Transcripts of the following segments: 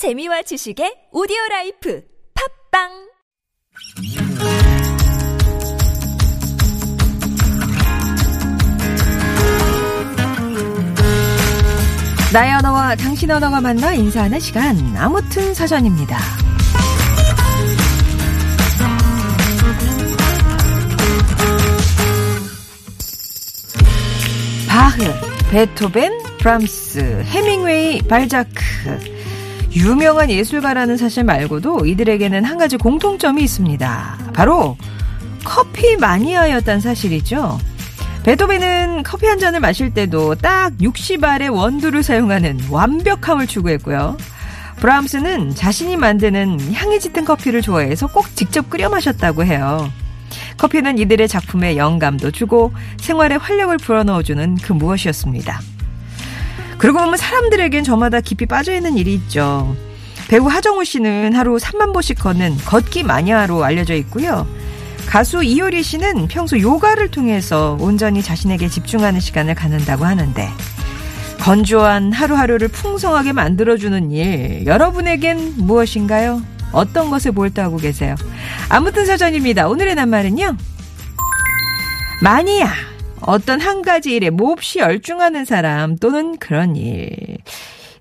재미와 지식의 오디오 라이프 팟빵 나의 언어와 당신 언어가 만나 인사하는 시간 아무튼 사전입니다. 바흐, 베토벤, 브람스, 헤밍웨이, 발자크 유명한 예술가라는 사실 말고도 이들에게는 한 가지 공통점이 있습니다. 바로 커피 마니아였단 사실이죠. 베토벤은 커피 한 잔을 마실 때도 딱 60알의 원두를 사용하는 완벽함을 추구했고요. 브람스는 자신이 만드는 향이 짙은 커피를 좋아해서 꼭 직접 끓여 마셨다고 해요. 커피는 이들의 작품에 영감도 주고 생활에 활력을 불어넣어주는 그 무엇이었습니다. 그러고 보면 사람들에겐 저마다 깊이 빠져있는 일이 있죠. 배우 하정우 씨는 하루 3만 보씩 걷는 걷기 마니아로 알려져 있고요. 가수 이효리 씨는 평소 요가를 통해서 온전히 자신에게 집중하는 시간을 갖는다고 하는데 건조한 하루하루를 풍성하게 만들어주는 일 여러분에겐 무엇인가요? 어떤 것에 몰두하고 계세요? 아무튼 사전입니다. 오늘의 낱말은요. 마니아. 어떤 한 가지 일에 몹시 열중하는 사람 또는 그런 일.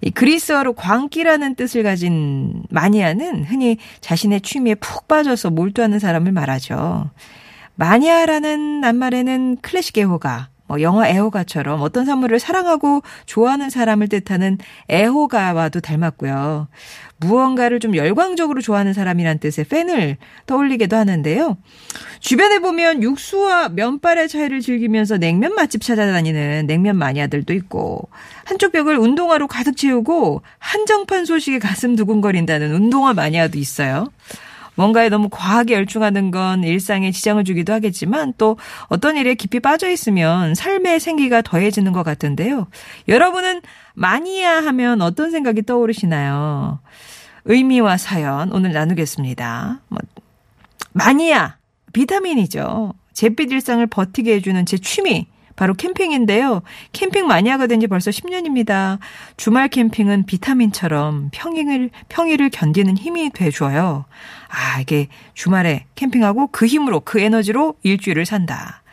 이 그리스어로 광기라는 뜻을 가진 마니아는 흔히 자신의 취미에 푹 빠져서 몰두하는 사람을 말하죠. 마니아라는 낱말에는 클래식 애호가, 뭐 영화 애호가처럼 어떤 사물을 사랑하고 좋아하는 사람을 뜻하는 애호가와도 닮았고요. 무언가를 좀 열광적으로 좋아하는 사람이란 뜻의 팬을 떠올리기도 하는데요. 주변에 보면 육수와 면발의 차이를 즐기면서 냉면 맛집 찾아다니는 냉면 마니아들도 있고 한쪽 벽을 운동화로 가득 채우고 한정판 소식에 가슴 두근거린다는 운동화 마니아도 있어요. 뭔가에 너무 과하게 열중하는 건 일상에 지장을 주기도 하겠지만 또 어떤 일에 깊이 빠져 있으면 삶의 생기가 더해지는 것 같은데요. 여러분은 마니아 하면 어떤 생각이 떠오르시나요? 의미와 사연 오늘 나누겠습니다. 뭐, 마니아 비타민이죠. 잿빛 일상을 버티게 해주는 제 취미. 바로 캠핑인데요. 캠핑 된지 벌써 10년입니다. 주말 캠핑은 비타민처럼 평일을, 평일을 견디는 힘이 돼줘요. 아, 이게 주말에 캠핑하고 그 힘으로, 그 에너지로 일주일을 산다.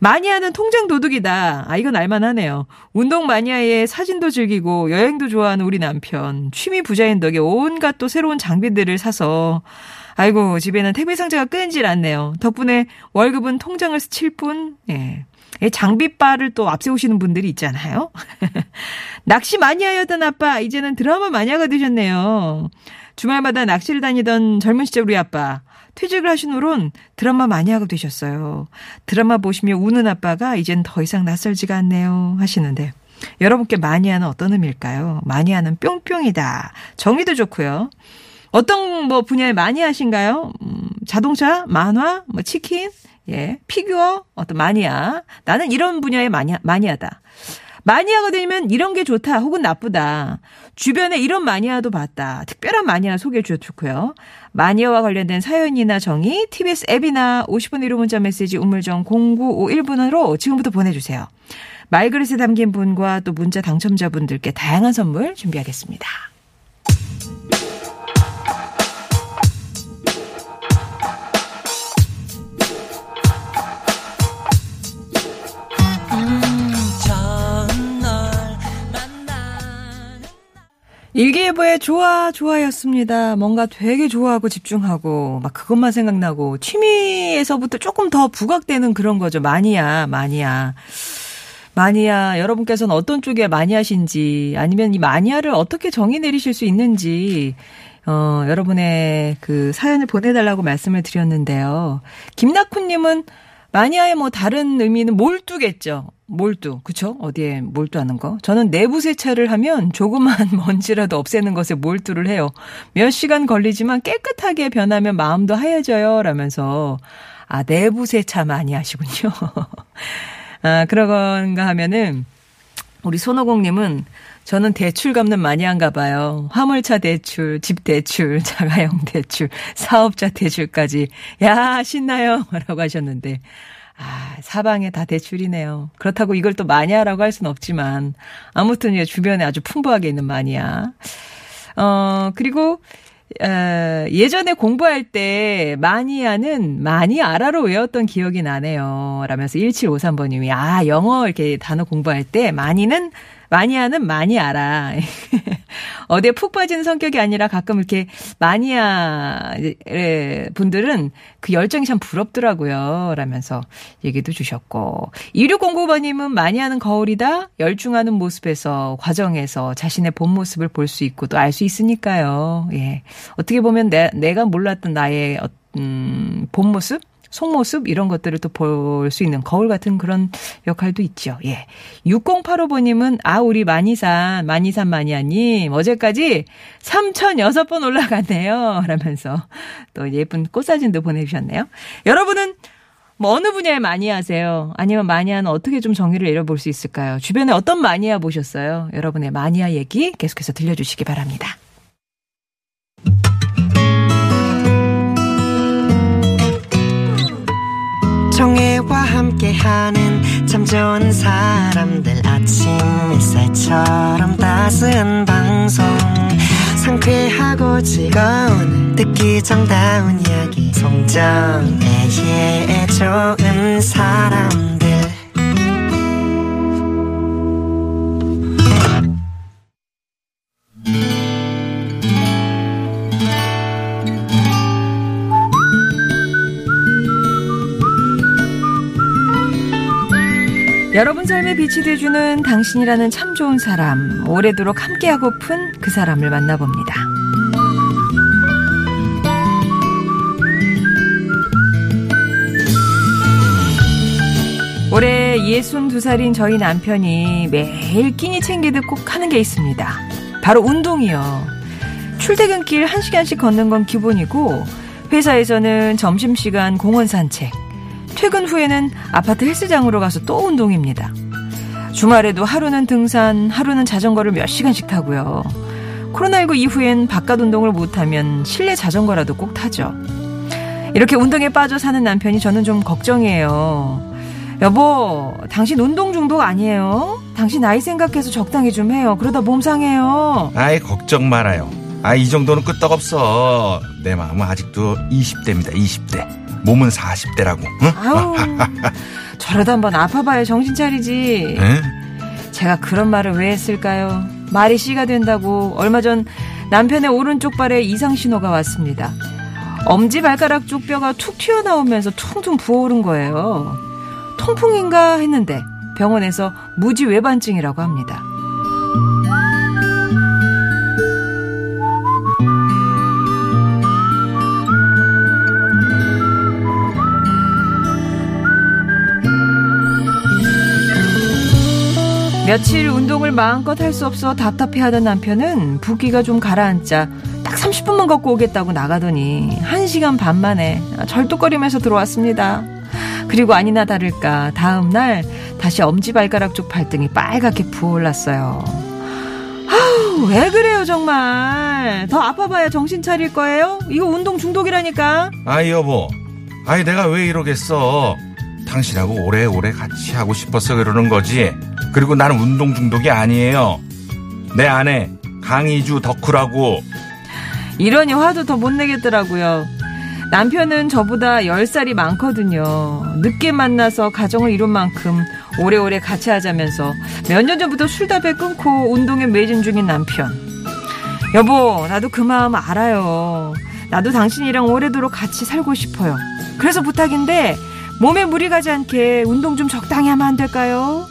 마니아는 통장 도둑이다. 아, 이건 알만하네요. 운동 마니아의 사진도 즐기고 여행도 좋아하는 우리 남편. 취미 부자인 덕에 온갖 또 새로운 장비들을 사서 아이고, 집에는 택배 상자가 끊질 않네요. 덕분에 월급은 통장을 스칠 뿐, 예. 장비바를 또 앞세우시는 분들이 있잖아요. 낚시 마니아였던 아빠, 이제는 드라마 마니아가 되셨네요. 주말마다 낚시를 다니던 젊은 시절 우리 아빠. 퇴직을 하신 후론 드라마 마니아가 되셨어요. 드라마 보시며 우는 아빠가 이젠 더 이상 낯설지가 않네요. 하시는데. 여러분께 마니아는 어떤 의미일까요? 마니아는 뿅뿅이다. 정의도 좋고요. 어떤 뭐 분야에 마니아신가요? 음, 자동차, 만화, 뭐 치킨, 예, 피규어, 어떤 마니아. 나는 이런 분야의 마니아, 마니아다. 마니아가 되면 이런 게 좋다 혹은 나쁘다. 주변에 이런 마니아도 봤다. 특별한 마니아 소개해 주셔도 좋고요. 마니아와 관련된 사연이나 정의, TBS 앱이나 50분 1호 문자 메시지 우물정 0951번으로 지금부터 보내주세요. 말그릇에 담긴 분과 또 문자 당첨자분들께 다양한 선물 준비하겠습니다. 일기예보에 좋아, 좋아였습니다. 뭔가 되게 좋아하고 집중하고, 막 그것만 생각나고, 취미에서부터 조금 더 부각되는 그런 거죠. 마니아, 마니아. 마니아, 여러분께서는 어떤 쪽에 마니아신지, 아니면 이 마니아를 어떻게 정의 내리실 수 있는지, 어, 여러분의 그 사연을 보내달라고 말씀을 드렸는데요. 김나쿠님은 마니아의 뭐 다른 의미는 몰두겠죠. 몰두. 그쵸? 어디에 몰두하는 거? 저는 내부 세차를 하면 조그만 먼지라도 없애는 것에 몰두를 해요. 몇 시간 걸리지만 깨끗하게 변하면 마음도 하얘져요. 라면서. 아, 내부 세차 많이 하시군요. 아, 그러건가 하면은, 우리 손오공님은 저는 대출 갚는 마니아인가 봐요. 화물차 대출, 집 대출, 자가용 대출, 사업자 대출까지. 야, 신나요. 라고 하셨는데. 아, 사방에 다 대출이네요. 그렇다고 이걸 또 마니아라고 할 수는 없지만, 아무튼 주변에 아주 풍부하게 있는 마니아. 어, 그리고, 어, 예전에 공부할 때 마니아는 알아로 외웠던 기억이 나네요. 라면서 1753번님이 아 영어 이렇게 단어 공부할 때 많이는 마니아는 많이 알아. 어디에 푹 빠지는 성격이 아니라 가끔 이렇게 마니아 분들은 그 열정이 참 부럽더라고요. 라면서 얘기도 주셨고. 2609번님은 마니아는 거울이다. 열중하는 모습에서, 과정에서 자신의 본 모습을 볼 수 있고 또 알 수 있으니까요. 예. 어떻게 보면 내, 내가 몰랐던 나의, 음, 본 모습? 속모습 이런 것들을 또 볼 수 있는 거울 같은 그런 역할도 있죠. 예. 6085번님은 아 우리 마니산 마니산 마니아님 어제까지 3,006번 올라갔네요. 라면서 또 예쁜 꽃사진도 보내주셨네요. 여러분은 뭐 어느 분야에 마니아세요? 아니면 마니아는 어떻게 좀 정의를 내려볼 수 있을까요? 주변에 어떤 마니아 보셨어요? 여러분의 마니아 얘기 계속해서 들려주시기 바랍니다. 정혜와 함께하는 참 좋은 사람들 아침 햇살처럼 따스한 방송. 상쾌하고 즐거운 듣기 정다운 이야기. 송정애의 좋은 사람 여러분 삶에 빛이 돼주는 당신이라는 참 좋은 사람, 오래도록 함께하고픈 그 사람을 만나봅니다. 올해 62살인 저희 남편이 매일 끼니 챙기듯 꼭 하는 게 있습니다. 바로 운동이요. 출퇴근길 1시간씩 걷는 건 기본이고, 회사에서는 점심시간 공원 산책, 퇴근 후에는 아파트 헬스장으로 가서 또 운동입니다. 주말에도 하루는 등산, 하루는 자전거를 몇 시간씩 타고요. 코로나19 이후엔 바깥 운동을 못하면 실내 자전거라도 꼭 타죠. 이렇게 운동에 빠져 사는 남편이 저는 좀 걱정이에요. 여보, 당신 운동 중독 아니에요? 당신 나이 생각해서 적당히 좀 해요. 그러다 몸 상해요. 아이, 걱정 말아요. 아, 이 정도는 끄떡없어. 내 마음은 아직도 20대입니다, 20대. 몸은 40대라고. 응? 아우, 저러다 한번 아파봐야 정신 차리지. 응? 제가 그런 말을 왜 했을까요? 말이 씨가 된다고 얼마 전 남편의 오른쪽 발에 이상 신호가 왔습니다. 엄지 발가락 쪽 뼈가 툭 튀어나오면서 퉁퉁 부어오른 거예요. 통풍인가 했는데 병원에서 무지 외반증이라고 합니다. 며칠 운동을 마음껏 할 수 없어 답답해하던 남편은 붓기가 좀 가라앉자 딱 30분만 걷고 오겠다고 나가더니 1시간 반 만에 절뚝거리면서 들어왔습니다. 그리고 아니나 다를까 다음 날 다시 엄지발가락 쪽 발등이 빨갛게 부어올랐어요. 왜 그래요 정말 더 아파봐야 정신 차릴 거예요? 이거 운동 중독이라니까 아이, 여보. 아이, 내가 왜 이러겠어. 당신하고 오래오래 같이 하고 싶어서 그러는 거지. 그리고 나는 운동 중독이 아니에요. 내 아내, 강희주 덕후라고. 이러니 화도 더 못 내겠더라고요. 남편은 저보다 10살이 많거든요. 늦게 만나서 가정을 이룬 만큼 오래오래 같이 하자면서 몇 년 전부터 술 담배 끊고 운동에 매진 중인 남편. 여보, 나도 그 마음 알아요. 나도 당신이랑 오래도록 같이 살고 싶어요. 그래서 부탁인데 몸에 무리 가지 않게 운동 좀 적당히 하면 안 될까요?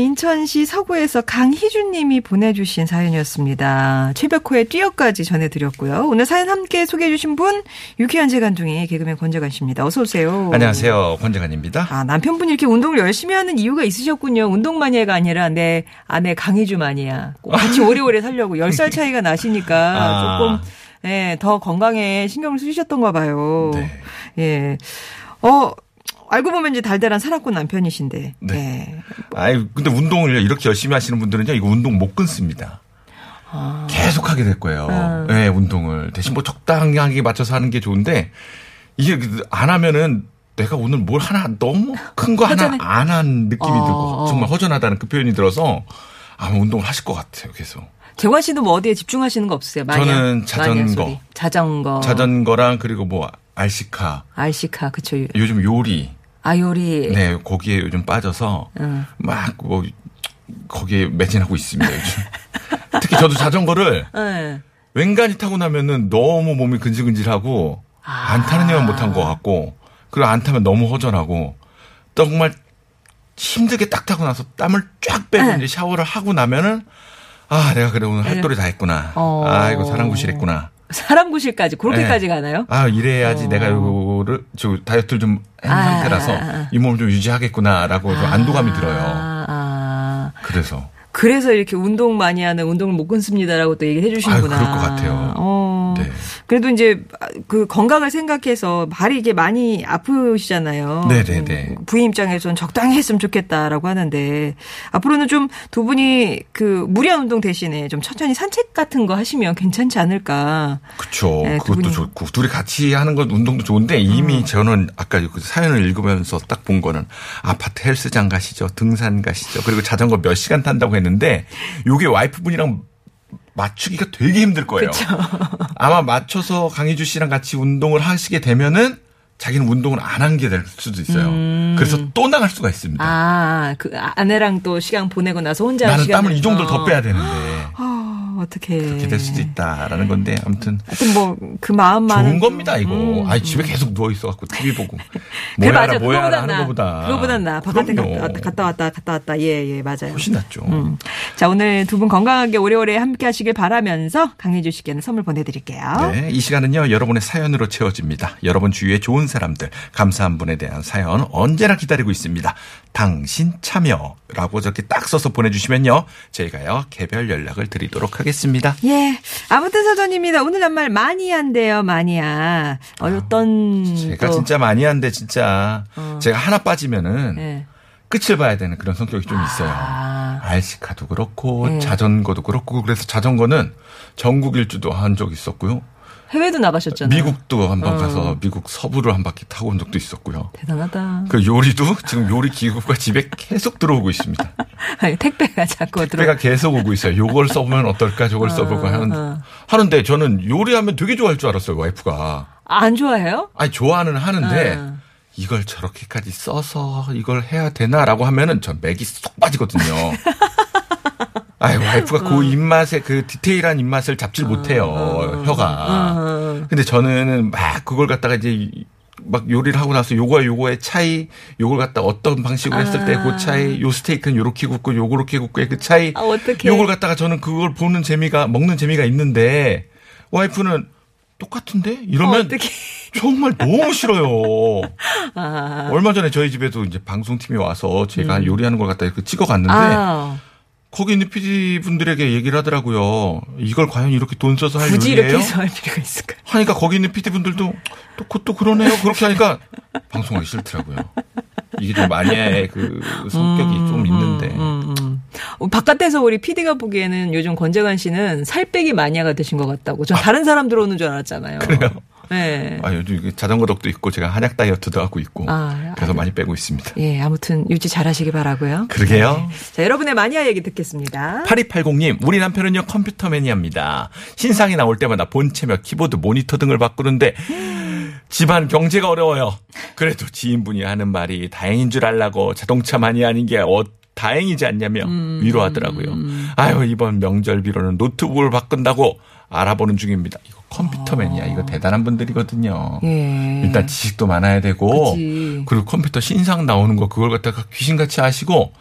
인천시 서구에서 강희준 님이 보내주신 사연이었습니다. 최백호의 뛰어까지 전해드렸고요. 오늘 사연 함께 소개해 주신 분 유쾌한 재간둥이 개그맨 권재관 씨입니다. 어서 오세요. 안녕하세요. 권재관입니다. 아 남편분이 이렇게 운동을 열심히 하는 이유가 있으셨군요. 운동 마니아가 아니라 내 아내 강희주 마니아. 꼭 같이 오래오래 살려고 10살 차이가 나시니까 아. 조금 예, 더 건강에 신경을 쓰셨던가 봐요. 네. 예. 어, 알고 보면 이제 달달한 사랑꾼 남편이신데. 네. 네. 아이 근데 운동을 이렇게 열심히 하시는 분들은요 이거 운동 못 끊습니다. 아. 계속 하게 될 거예요. 네, 운동을 대신 뭐 적당하게 맞춰서 하는 게 좋은데 이게 그안 하면은 내가 오늘 뭘 하나 너무 큰 거 하나. 안 한 느낌이 어, 들고 어. 정말 허전하다는 그 표현이 들어서 아마 운동을 하실 것 같아요. 계속 재관 씨도 뭐 어디에 집중하시는 거 없으세요? 마니아, 저는 자전거. 자전거. 자전거랑 그리고 뭐 알시카 알시카 그쵸. 요즘 요리 아 요리. 네 거기에 요즘 빠져서 응. 막뭐 거기에 매진하고 있습니다 요즘. 특히 저도 자전거를 네. 웬간히 타고 나면은 너무 몸이 근질근질하고 아. 안 타는 애만 못한 것 같고 그리고 안 타면 너무 허전하고 정말 힘들게 딱 타고 나서 땀을 쫙 빼고 네. 이제 샤워를 하고 나면은 아 내가 그래 오늘 할 도리 다 했구나 어. 아 이거 사람 구실했구나 사람 구실까지 그렇게까지 네. 가나요? 아 이래야지 내가 요거를 저 다이어트를 좀한 아, 상태라서 아, 아. 이 몸을 좀 유지하겠구나라고 좀 안도감이 들어요 아, 아. 그래서 그래서 이렇게 운동 많이 하는 운동을 못 끊습니다라고 또 얘기를 해주시는구나. 아유, 그럴 것 같아요. 어. 네. 그래도 이제 그 건강을 생각해서 발이 이게 많이 아프시잖아요. 네네네. 음, 부인 입장에서는 적당히 했으면 좋겠다라고 하는데 앞으로는 좀 두 분이 그 무리한 운동 대신에 좀 천천히 산책 같은 거 하시면 괜찮지 않을까. 그쵸. 네, 두 그것도. 좋고. 둘이 같이 하는 건 운동도 좋은데 이미 저는 아까 그 사연을 읽으면서 딱 본 거는 아파트 헬스장 가시죠. 등산 가시죠. 그리고 자전거 몇 시간 탄다고 했는데 요게 와이프분이랑 맞추기가 되게 힘들 거예요. 아마 맞춰서 강희주 씨랑 같이 운동을 하시게 되면은 자기는 운동을 안 한 게 될 수도 있어요. 그래서 또 나갈 수가 있습니다. 음. 아, 그 아내랑 또 시간 보내고 나서 혼자 나는 땀을 이 정도를 더 어. 빼야 되는데 아, 어떻게. 이렇게 될 수도 있다라는 건데 아무튼 하여튼 뭐그 마음만 좋은 겁니다 이거. 아니 집에 계속 누워 있어 갖고 TV 보고 음. 그래 뭐야 맞아. 뭐야 하는 나. 거보다. 그거보단 나. 바깥에 그럼요. 갔다 왔다, 갔다 왔다 갔다 왔다. 예, 예, 맞아요. 훨씬 낫죠. 음. 자, 오늘 두 분 건강하게 오래오래 함께 하시길 바라면서 강혜주 씨께는 선물 보내드릴게요. 네, 이 시간은요 여러분의 사연으로 채워집니다. 여러분 주위에 좋은 사람들, 감사한 분에 대한 사연 언제나 기다리고 있습니다. 당신 참여라고 저렇게 딱 써서 보내주시면요 저희가요 개별 연락을 드리도록 하겠습니다. 예. 아무튼 사전입니다. 오늘 한말 마니아인데요, 마니아. 어떤. 제가 또- 진짜 많이 한데 진짜 제가 하나 빠지면은 예. 끝을 봐야 되는 그런 성격이 좀 있어요. 아. 알시카도 그렇고 네. 자전거도 그렇고 그래서 자전거는 전국 일주도 한 적 있었고요. 해외도 나가셨잖아요. 미국도 한번 어. 가서 미국 서부를 한 바퀴 타고 온 적도 있었고요. 대단하다. 그 요리도 지금 요리 기구가 집에 계속 들어오고 있습니다. 아니, 택배가 자꾸 들어. 택배가 계속 오고 있어요. 요걸 써보면 어떨까 저걸 써보고 하는, 어. 하는데 저는 요리하면 되게 좋아할 줄 알았어요, 와이프가. 안 좋아해요? 아니, 좋아는 하는데 어. 이걸 저렇게까지 써서 이걸 해야 되나라고 하면은 전 맥이 쏙 빠지거든요. 아이, 와이프가 그 입맛에 그 디테일한 입맛을 잡질 못해요, 혀가. 어. 근데 저는 막 그걸 갖다가 이제 이- 막 요리를 하고 나서 요거와 요거의 차이, 요걸 갖다 어떤 방식으로 했을 때그 차이, 요 스테이크는 요렇게 굽고 요렇게 굽고의 그 차이. 아, 어떡해. 요걸 갖다가 저는 그걸 보는 재미가, 먹는 재미가 있는데 와이프는 똑같은데? 이러면 어떡해. 정말 너무 싫어요. 아. 얼마 전에 저희 집에도 이제 방송팀이 와서 제가 요리하는 걸 갖다 이렇게 찍어 갔는데 아. 거기 있는 PD 분들에게 얘기를 하더라고요. 이걸 과연 이렇게 돈 써서 할 굳이 요리예요? 이렇게 해서 할 필요가 있을까요? 하니까 거기 있는 PD 분들도 또 그것도 그러네요. 그렇게 하니까 방송하기 싫더라고요. 이게 좀 마니아의 그 성격이 좀 있는데. 음, 음. 어, 바깥에서 우리 PD가 보기에는 요즘 권재관 씨는 살 빼기 마니아가 되신 것 같다고. 전 다른 사람 들어오는 줄 알았잖아요. 그래요? 네. 아, 요즘 자전거 덕도 있고 제가 한약 다이어트도 하고 있고 아, 그래서 아주- 많이 빼고 있습니다. 예, 아무튼 유지 잘하시기 바라고요. 그러게요. 자, 여러분의 마니아 얘기 듣겠습니다. 8280님, 우리 남편은요, 컴퓨터 매니아입니다. 신상이 나올 때마다 본체며 키보드, 모니터 등을 바꾸는데, 집안 경제가 어려워요. 그래도 지인분이 하는 말이 다행인 줄 알라고 자동차 마니아 아닌 게 어, 다행이지 않냐며 위로하더라고요. 아유, 이번 명절 비로는 노트북을 바꾼다고 알아보는 중입니다. 이거 컴퓨터 마니아, 이거 대단한 분들이거든요. 예. 일단 지식도 많아야 되고, 그치. 그리고 컴퓨터 신상 나오는 거 그걸 갖다가 귀신같이 아시고,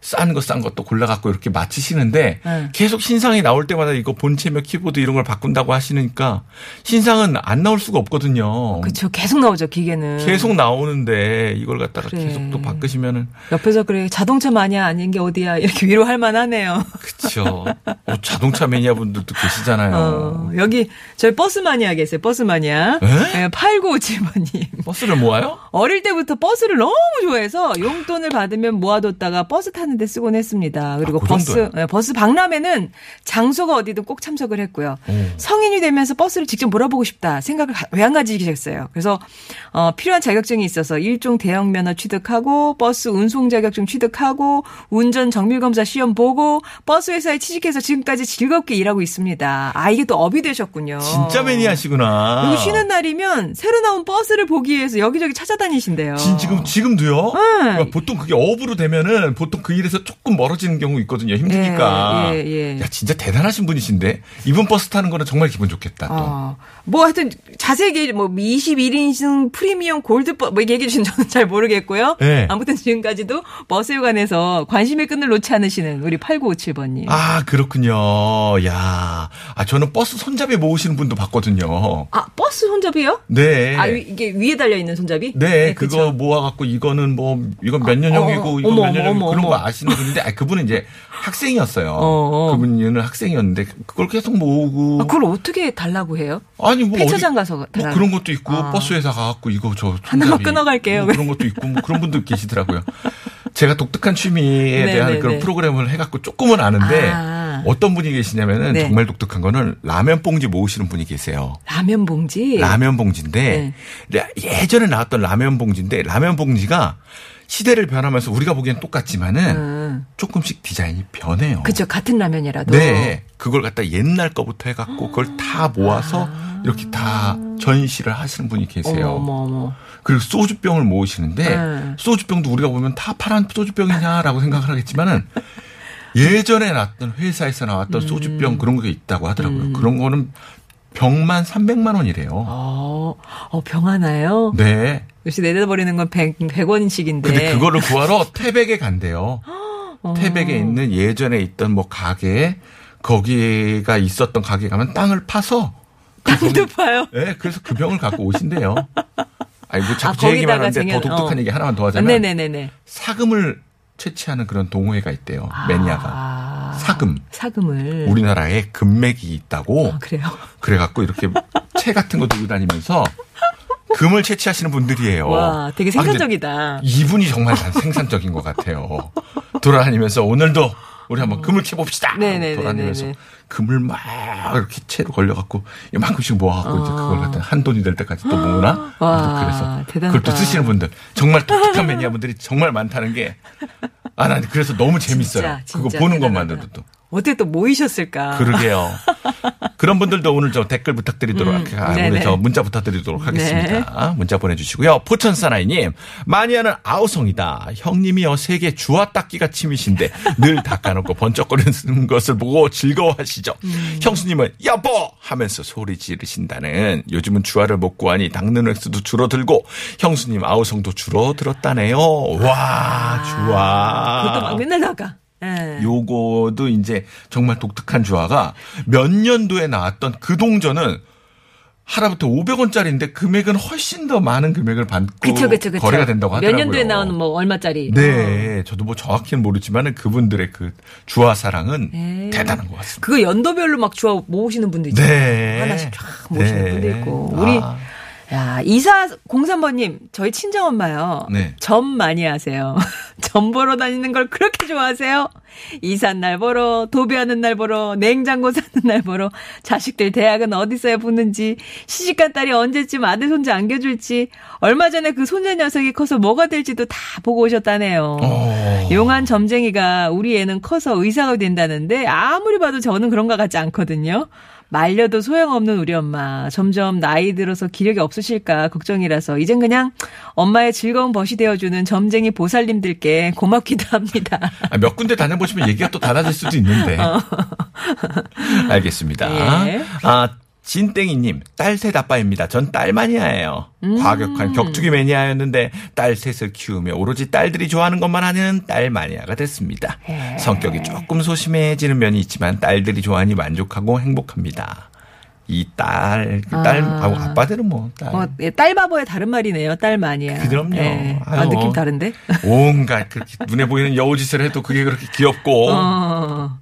싼 거 싼 것도 골라갖고 이렇게 맞히시는데 네. 계속 신상이 나올 때마다 이거 본체며 키보드 이런 걸 바꾼다고 하시니까 신상은 안 나올 수가 없거든요. 그렇죠. 계속 나오죠 기계는. 계속 나오는데 이걸 갖다가 그래. 계속 또 바꾸시면은 옆에서 그래 자동차 마니아 아닌 게 어디야 이렇게 위로할 만하네요. 그쵸. 어, 자동차 마니아 분들도 계시잖아요. 어, 여기 저희 버스 마니아 계세요. 버스 마니아. 에? 8957번님. 버스를 모아요? 어릴 때부터 버스를 너무 좋아해서 용돈을 받으면 모아뒀다가 버스 타는 데 쓰곤 했습니다. 그리고 아, 그 버스? 네, 버스 박람회는 장소가 어디든 꼭 참석을 했고요. 성인이 되면서 버스를 직접 몰아보고 싶다 생각을 가- 왜안 가지기 시작했어요. 그래서 어, 필요한 자격증이 있어서 일종 대형 면허 취득하고 버스 운송 자격증 취득하고 운전 정밀 검사 시험 보고 버스 회사에 취직해서 지금까지 즐겁게 일하고 있습니다. 아 이게 또 업이 되셨군요. 진짜 마니아시구나. 그리고 쉬는 날이면 새로 나온 버스를 보기 위해서 여기저기 찾아다니신대요. 진, 지금, 지금도요? 네. 그러니까 보통 그게 업으로 되면은 보통 그 일에서 조금 멀어지는 경우 있거든요. 힘드니까. 예, 예, 예. 야, 진짜 대단하신 분이신데? 이번 버스 타는 거는 정말 기분 좋겠다. 또. 어, 뭐 하여튼 자세히 뭐 21인승 프리미엄 골드 버스 뭐 얘기해 주신 저는 잘 모르겠고요. 네. 아무튼 지금까지도 버스에 관해서 관심의 끈을 놓지 않으시는 우리 8957번님. 아, 그렇군요. 야. 아, 저는 버스 손잡이 모으시는 분도 봤거든요. 아, 버스 손잡이요? 네. 아, 위- 이게 위에 달려 있는 손잡이? 네, 그쵸. 그거 모아갖고 이거는 뭐 이건 몇 어, 년형이고 어, 이건 어머, 몇 어머, 그런. 거 아시는 분인데 아, 그분은 이제 학생이었어요. 어, 어. 그분은 학생이었는데 그걸 계속 모으고 아, 그걸 어떻게 달라고 해요? 아니 뭐 폐차장 가서 뭐 달라고. 그런 것도 있고 아. 버스 회사 가갖고 이거 저 하나만 손잡이 끊어갈게요. 뭐 그런 것도 있고 뭐 그런 분들 계시더라고요. 제가 독특한 취미에 네, 대한 네, 그런 네. 프로그램을 해갖고 조금은 아는데 아. 어떤 분이 계시냐면은 네. 정말 독특한 거는 라면 봉지 모으시는 분이 계세요. 라면 봉지. 라면 봉지인데 라- 예전에 나왔던 라면 봉지인데 라면 봉지가 시대를 변하면서 우리가 보기엔 똑같지만은 음. 조금씩 디자인이 변해요. 그죠 같은 라면이라도. 네. 그걸 갖다 옛날 거부터 해갖고 그걸 다 모아서 이렇게 다 전시를 하시는 분이 계세요. 아. 어머 어머. 그리고 소주병을 모으시는데 네. 소주병도 우리가 보면 다 파란 소주병이냐라고 생각을 하겠지만은 예전에 나왔던 회사에서 나왔던 음. 소주병 그런 게 있다고 하더라고요. 그런 거는 병만 300만 원이래요. 어, 어, 병 하나요? 네. 역시 내다버리는 건 100, 100원씩인데. 근데 그거를 구하러 태백에 간대요. 어. 태백에 있는 예전에 있던 뭐 가게 거기가 있었던 가게 가면 땅을 파서 그 땅도 병- 파요. 네, 그래서 그 병을 갖고 오신대요. 아니 뭐 자꾸 아, 제 얘기만 하는데 더 쟁여- 독특한 어. 얘기 하나만 더 하자면 네네네네. 사금을 채취하는 그런 동호회가 있대요. 매니아가. 아, 사금. 사금을. 우리나라에 금맥이 있다고 아, 그래요? 그래갖고 이렇게 채 같은 거 들고 다니면서 금을 채취하시는 분들이에요. 와, 되게 아, 생산적이다. 이분이 정말 난 생산적인 것 같아요. 돌아다니면서 오늘도 우리 한번 금을 캐봅시다. 네네네네네. 돌아다니면서 금을 막 이렇게 채로 걸려갖고 이만큼씩 모아갖고 이제 그걸 갖다 한 돈이 될 때까지 또 모으나? 아. 와, 그래서 대단하다. 그걸 또 쓰시는 분들 정말 독특한 매니아분들이 정말 많다는 게 아, 난 그래서 너무 재밌어요. 진짜, 진짜 그거 보는 대단하다. 것만으로도 또. 어떻게 또 모이셨을까? 그러게요. 그런 분들도 오늘 저 댓글 부탁드리도록 음, 아, 오늘 네네. 저 문자 부탁드리도록 하겠습니다. 네. 문자 보내주시고요. 포천 사나이님 마니아는 아우성이다. 형님이요 세계 주화 닦기가 취미신데 늘 닦아놓고 번쩍거리는 것을 보고 즐거워하시죠. 음. 형수님은 여보 하면서 소리 지르신다는 요즘은 주화를 못 구하니 닦는 횟수도 줄어들고 형수님 아우성도 줄어들었다네요. 와 주화. 그것도 막 맨날 나가. 예. 요거도 이제 정말 독특한 주화가 몇 년도에 나왔던 그 동전은 하나부터 500원짜리인데 금액은 훨씬 더 많은 금액을 받고 그쵸, 그쵸, 그쵸. 거래가 된다고 몇 하더라고요. 년도에 나오는 뭐 얼마짜리. 네, 저도 뭐 정확히는 모르지만은 그분들의 그 주화 사랑은 네. 대단한 것 같습니다. 그거 연도별로 막 주워 모으시는 분도 있잖아요. 네. 하나씩 쫙 모으시는 네. 분도 있고. 우리 아. 야, 이사 03번님, 저희 친정엄마요. 네. 점 많이 하세요. 점 보러 다니는 걸 그렇게 좋아하세요. 이사 날 보러, 도배하는 날 보러, 냉장고 사는 날 보러, 자식들 대학은 어디서야 붙는지, 시집간 딸이 언제쯤 아들 손자 안겨줄지, 얼마 전에 그 손자 녀석이 커서 뭐가 될지도 다 보고 오셨다네요. 어. 용한 점쟁이가 우리 애는 커서 의사가 된다는데 아무리 봐도 저는 그런 것 같지 않거든요. 말려도 소용없는 우리 엄마. 점점 나이 들어서 기력이 없으실까 걱정이라서 이젠 그냥 엄마의 즐거운 벗이 되어주는 점쟁이 보살님들께 고맙기도 합니다. 아, 몇 군데 다녀보시면 얘기가 또 달라질 수도 있는데. 어. 알겠습니다. 예. 아, 진땡이님, 딸 셋 아빠입니다. 전 딸 마니아예요. 과격한 격투기 매니아였는데 딸 셋을 키우며 오로지 딸들이 좋아하는 것만 하는 딸 마니아가 됐습니다. 성격이 조금 소심해지는 면이 있지만 딸들이 좋아하니 만족하고 행복합니다. 이 딸, 그 딸, 아. 아. 아빠들은 뭐, 딸. 어, 예, 딸 바보의 다른 말이네요. 딸 마니아. 그럼요. 예. 아, 아유. 느낌 다른데? 온갖 그렇게 눈에 보이는 여우짓을 해도 그게 그렇게 귀엽고 어.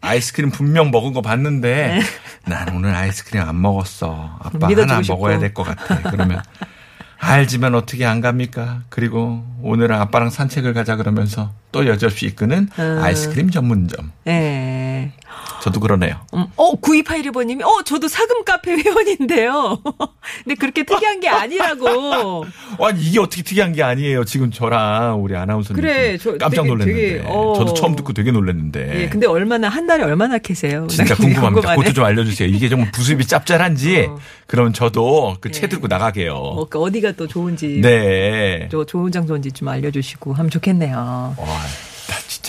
아이스크림 분명 먹은 거 봤는데 난 오늘 아이스크림 안 먹었어. 아빠 하나 싶고. 먹어야 될 것 같아. 그러면 알지만 어떻게 안 갑니까? 그리고 오늘은 아빠랑 산책을 가자 그러면서 또 여지없이 이끄는 음. 아이스크림 전문점. 예. 저도 그러네요. 음, 어, 9281번님이, 어, 저도 사금 카페 회원인데요. 근데 그렇게 특이한 게 아니라고. 아니 이게 어떻게 특이한 게 아니에요. 지금 저랑 우리 아나운서님 그래, 저 깜짝 놀랐는데 되게, 어. 저도 처음 듣고 되게 놀랐는데. 예, 근데 얼마나, 한 달에 얼마나 캐세요? 진짜 궁금합니다. 궁금하네. 그것도 좀 알려주세요. 이게 좀 부습이 짭짤한지, 어. 그러면 저도 그채 예. 들고 나가게요. 어, 그 어디가 또 좋은지. 네. 저 좋은 장소인지 좀 알려주시고 하면 좋겠네요. 와,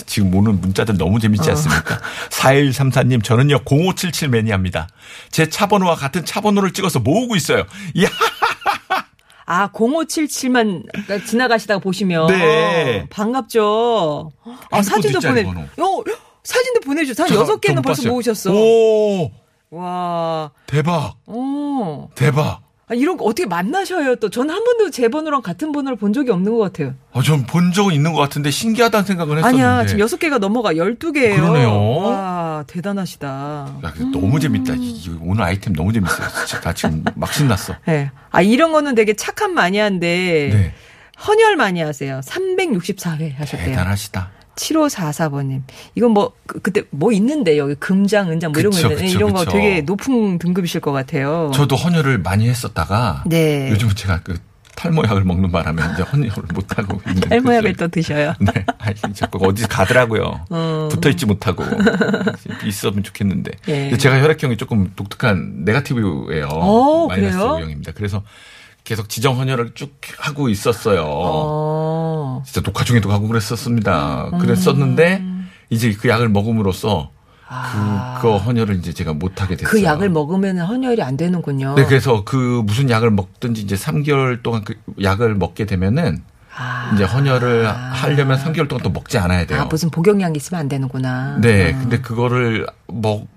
지금 오는 문자들 너무 재밌지 어. 않습니까? 4134님, 저는요, 0577 매니아입니다. 제 차 번호와 같은 차 번호를 찍어서 모으고 있어요. 이야, 아, 0577만 지나가시다가 보시면. 네. 반갑죠. 아, 사진도 보내. 번호. 어, 사진도. 한 잠깐, 여섯 개는 좀 벌써 봤어요. 모으셨어. 오, 와, 대박, 어. 대박. 아, 이런 거 어떻게 만나셔요 또. 저는 한 번도 제 번호랑 같은 번호를 본 적이 없는 것 같아요. 어, 전본 적은 있는 것 같은데 신기하다는 생각을 했었는데. 아니야, 지금 여섯 개가 넘어가. 열두 개예요 그러네요. 와, 대단하시다. 야, 근데 너무 재밌다. 이- 이 오늘 아이템 너무 재밌어요. 진짜 나 지금 막 신났어. 네. 아, 이런 거는 되게 착한 마니아인데. 네. 헌혈 많이 하세요. 364회 하셨대요. 대단하시다. 7544번님. 이건 뭐, 그, 그때 뭐 있는데, 여기 금장, 은장 뭐 이런 그쵸, 거 있는데, 그쵸, 이런 거 그쵸. 되게 높은 등급이실 것 같아요. 저도 헌혈을 많이 했었다가 네. 요즘은 제가 그 탈모약을 먹는 바람에 이제 헌혈을 못 하고 있는 탈모약을 그또 드셔요. 네, 아니 자꾸 어디 가더라고요. 어. 붙어 있지 못하고 있었으면 좋겠는데. 예. 제가 혈액형이 조금 독특한 네가티브예요. 어, 마이너스 그래요? O형입니다. 그래서 계속 지정 헌혈을 쭉 하고 있었어요. 어. 진짜 녹화 중에도 하고 그랬었습니다. 그랬었는데 음. 이제 그 약을 먹음으로써 아. 그, 그 헌혈을 이제 제가 못 하게 됐어요. 그 약을 먹으면 헌혈이 안 되는군요. 네, 그래서 그 무슨 약을 먹든지 이제 3개월 동안 그 약을 먹게 되면은 아. 이제 헌혈을 하려면 3개월 동안 또 먹지 않아야 돼요. 아, 무슨 복용량이 있으면 안 되는구나. 네, 아. 근데 그거를 먹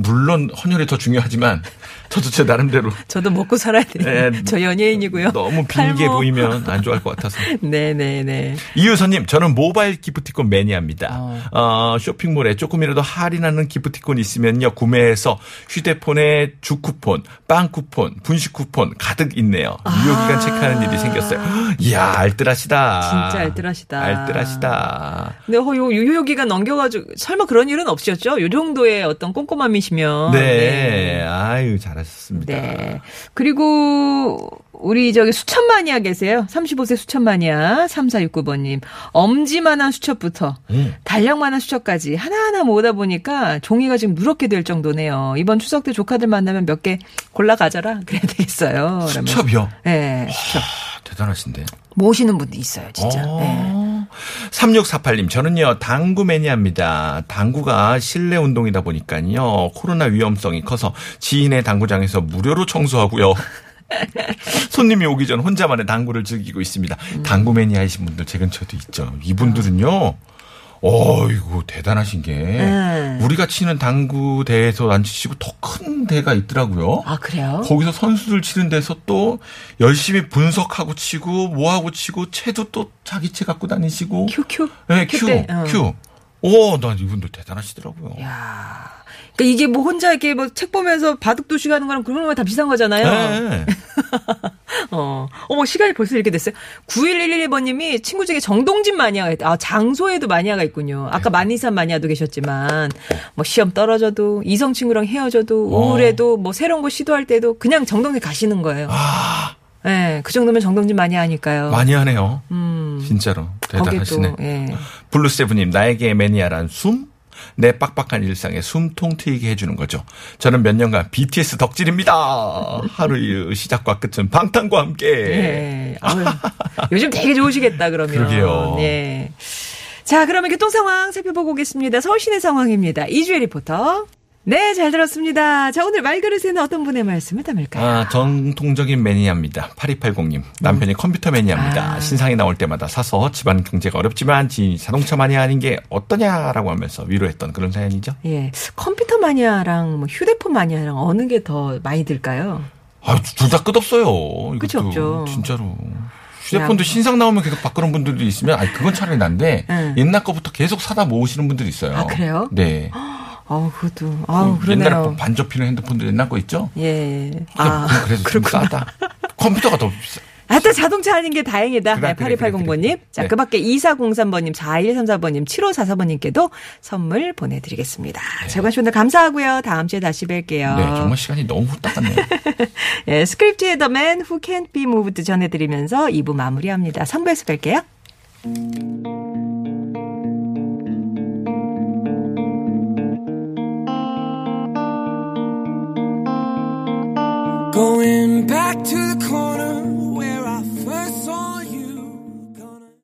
물론 헌혈이 더 중요하지만 저도 제 나름대로 저도 먹고 살아야 돼요. 네, 저 연예인이고요. 너무 빈게 탈모. 보이면 안 좋아할 것 같아서. 네네네. 이유선님, 저는 모바일 기프티콘 매니아입니다. 어. 어, 쇼핑몰에 조금이라도 할인하는 기프티콘 있으면요, 구매해서 휴대폰에 주 쿠폰, 빵 쿠폰, 분식 쿠폰 가득 있네요. 유효기간 체크하는 일이 생겼어요. 이야, 알뜰하시다. 진짜 알뜰하시다. 알뜰하시다. 근데 어, 요 유효기간 넘겨가지고 설마 그런 일은 없으셨죠? 요 정도의 어떤 꼼꼼함이 시면. 네, 아유, 잘하셨습니다. 네. 그리고 우리 저기 수천 마니아 계세요. 35세 수천 마니아 3469번님. 엄지만한 수첩부터 음. 달력만한 수첩까지 하나하나 모으다 보니까 종이가 지금 누렇게 될 정도네요. 이번 추석 때 조카들 만나면 몇 개 골라 가져라. 그래야 되겠어요. 수첩이요? 네, 수첩. 아, 대단하신데. 모으시는 분도 있어요, 진짜. 네. 어. 3648님, 저는요, 당구 매니아입니다. 당구가 실내 운동이다 보니까요, 코로나 위험성이 커서 지인의 당구장에서 무료로 청소하고요. 손님이 오기 전 혼자만의 당구를 즐기고 있습니다. 음. 당구 매니아이신 분들 제 근처도 있죠. 이분들은요, 어이구, 대단하신 게, 음. 우리가 치는 당구 대회에서 안 치시고 더 큰 대가 있더라고요. 아, 그래요? 거기서 선수들 치는 데서 또 열심히 분석하고 치고 뭐하고 치고 채도 또 자기 채 갖고 다니시고 큐큐? 네, 큐 큐, 때, 어. 큐. 오, 난 이분들 대단하시더라고요. 야. 그러니까 이게 뭐 혼자 이렇게 뭐 책 보면서 바둑두시 가는 거랑 그런 거랑 다 비슷한 거잖아요. 네. 어. 어머, 시간이 벌써 이렇게 됐어요. 9111번님이 친구 중에 정동진 마니아가 있다. 아, 장소에도 마니아가 있군요. 아까 마니산 마니아도 계셨지만, 뭐 시험 떨어져도, 이성 친구랑 헤어져도, 우울해도, 뭐 새로운 거 시도할 때도 그냥 정동진 가시는 거예요. 아, 예, 그 정도면 정동진 마니아니까요. 많이 하네요. 음. 진짜로. 대단하시네. 또, 예. 블루세븐님, 나에게 매니아란 숨? 내 빡빡한 일상에 숨통 트이게 해주는 거죠. 저는 몇 년간 BTS 덕질입니다. 하루의 시작과 끝은 방탄과 함께. 예. 아유, 요즘 되게 좋으시겠다, 그러면. 그러게요. 예. 자, 그러면 교통 상황 살펴보고 오겠습니다. 서울 시내 상황입니다. 이주혜 리포터. 네, 잘 들었습니다. 자, 오늘 말그릇에는 어떤 분의 말씀을 담을까요? 아, 정통적인 매니아입니다. 8280님. 남편이 컴퓨터 매니아입니다. 아. 신상이 나올 때마다 사서 집안 경제가 어렵지만 자동차 마니아 아닌 게 어떠냐라고 하면서 위로했던 그런 사연이죠. 예. 컴퓨터 마니아랑 뭐 휴대폰 마니아랑 어느 게 더 많이 들까요? 아, 둘 다 끝없어요. 그치, 없죠. 진짜로. 휴대폰도 야. 신상 나오면 계속 바꾸는 분들도 있으면, 아, 그건 차라리 난데 응. 옛날 거부터 계속 사다 모으시는 분들이 있어요. 아, 그래요? 네. 아우, 그것도, 아우, 옛날에 그러네요. 뭐 반접히는 핸드폰들 옛날 거 있죠? 예. 아, 아, 그래서 좀 싸다. 컴퓨터가 더 비싸. 아, 또 자동차 아닌 게 다행이다. 그래, 네, 그래, 그래, 8280번님. 그래. 자, 네. 그 밖에 2403번님, 4134번님, 7544번님께도 선물 보내드리겠습니다. 재관 오늘 감사하고요. 다음 주에 다시 뵐게요. 네, 정말 시간이 너무 후딱 갔네요. 예, 스크립트의 The Man Who Can't Be Moved 전해드리면서 2부 마무리합니다. 3부에서 뵐게요. Going back to the corner.